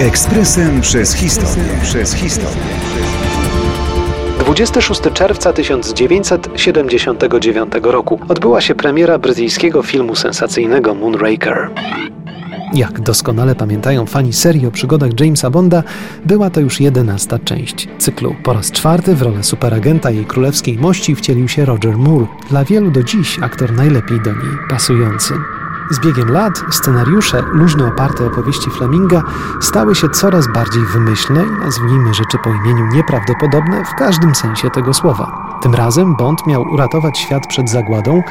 Ekspresem przez historię. Przez historię. 26 czerwca 1979 roku odbyła się premiera brytyjskiego filmu sensacyjnego Moonraker. Jak doskonale pamiętają fani serii o przygodach Jamesa Bonda, była to już jedenasta część cyklu. Po raz czwarty w rolę superagenta jej królewskiej mości wcielił się Roger Moore, dla wielu do dziś aktor najlepiej do niej pasujący. Z biegiem lat scenariusze luźno oparte opowieści Fleminga stały się coraz bardziej wymyślne i nazwijmy rzeczy po imieniu nieprawdopodobne w każdym sensie tego słowa. Tym razem Bond miał uratować świat przed zagładą,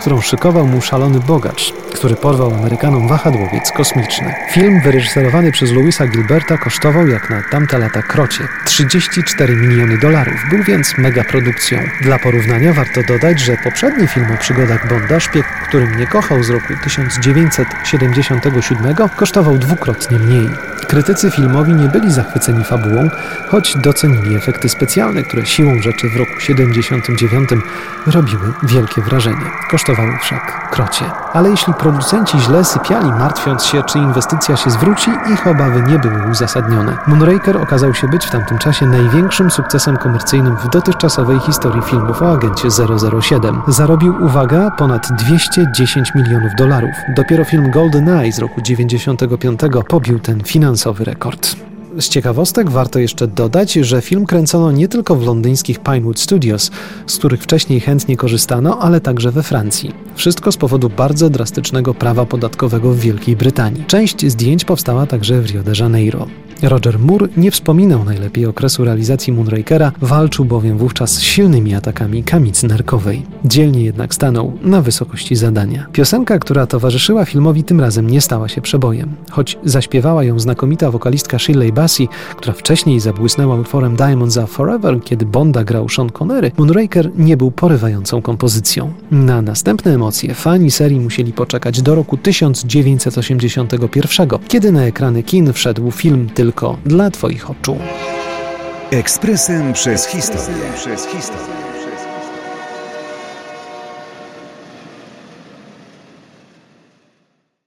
którą szykował mu szalony bogacz, który porwał Amerykanom wahadłowiec kosmiczny. Film wyreżyserowany przez Louisa Gilberta kosztował jak na tamte lata krocie 34 miliony dolarów, był więc megaprodukcją. Dla porównania warto dodać, że poprzedni film o przygodach Bonda, Szpieg, który mnie kochał z roku 1000 1977 kosztował dwukrotnie mniej. Krytycy filmowi nie byli zachwyceni fabułą, choć docenili efekty specjalne, które siłą rzeczy w roku 79 robiły wielkie wrażenie. Kosztowały wszak krocie. Ale jeśli producenci źle sypiali, martwiąc się, czy inwestycja się zwróci, ich obawy nie były uzasadnione. Moonraker okazał się być w tamtym czasie największym sukcesem komercyjnym w dotychczasowej historii filmów o agencie 007. Zarobił, uwaga, ponad 210 milionów dolarów. Dopiero film Golden Eye z roku 95 pobił ten finansowy rekord. Z ciekawostek warto jeszcze dodać, że film kręcono nie tylko w londyńskich Pinewood Studios, z których wcześniej chętnie korzystano, ale także we Francji. Wszystko z powodu bardzo drastycznego prawa podatkowego w Wielkiej Brytanii. Część zdjęć powstała także w Rio de Janeiro. Roger Moore nie wspominał najlepiej okresu realizacji Moonrakera, walczył bowiem wówczas z silnymi atakami kamicy nerkowej. Dzielnie jednak stanął na wysokości zadania. Piosenka, która towarzyszyła filmowi tym razem nie stała się przebojem. Choć zaśpiewała ją znakomita wokalistka Shirley Bassey, która wcześniej zabłysnęła utworem Diamonds Are Forever, kiedy Bonda grał Sean Connery, Moonraker nie był porywającą kompozycją. Na następne emocje fani serii musieli poczekać do roku 1981, kiedy na ekrany kin wszedł film tylko dla Twoich oczu. Ekspresem przez historię. Przez historię.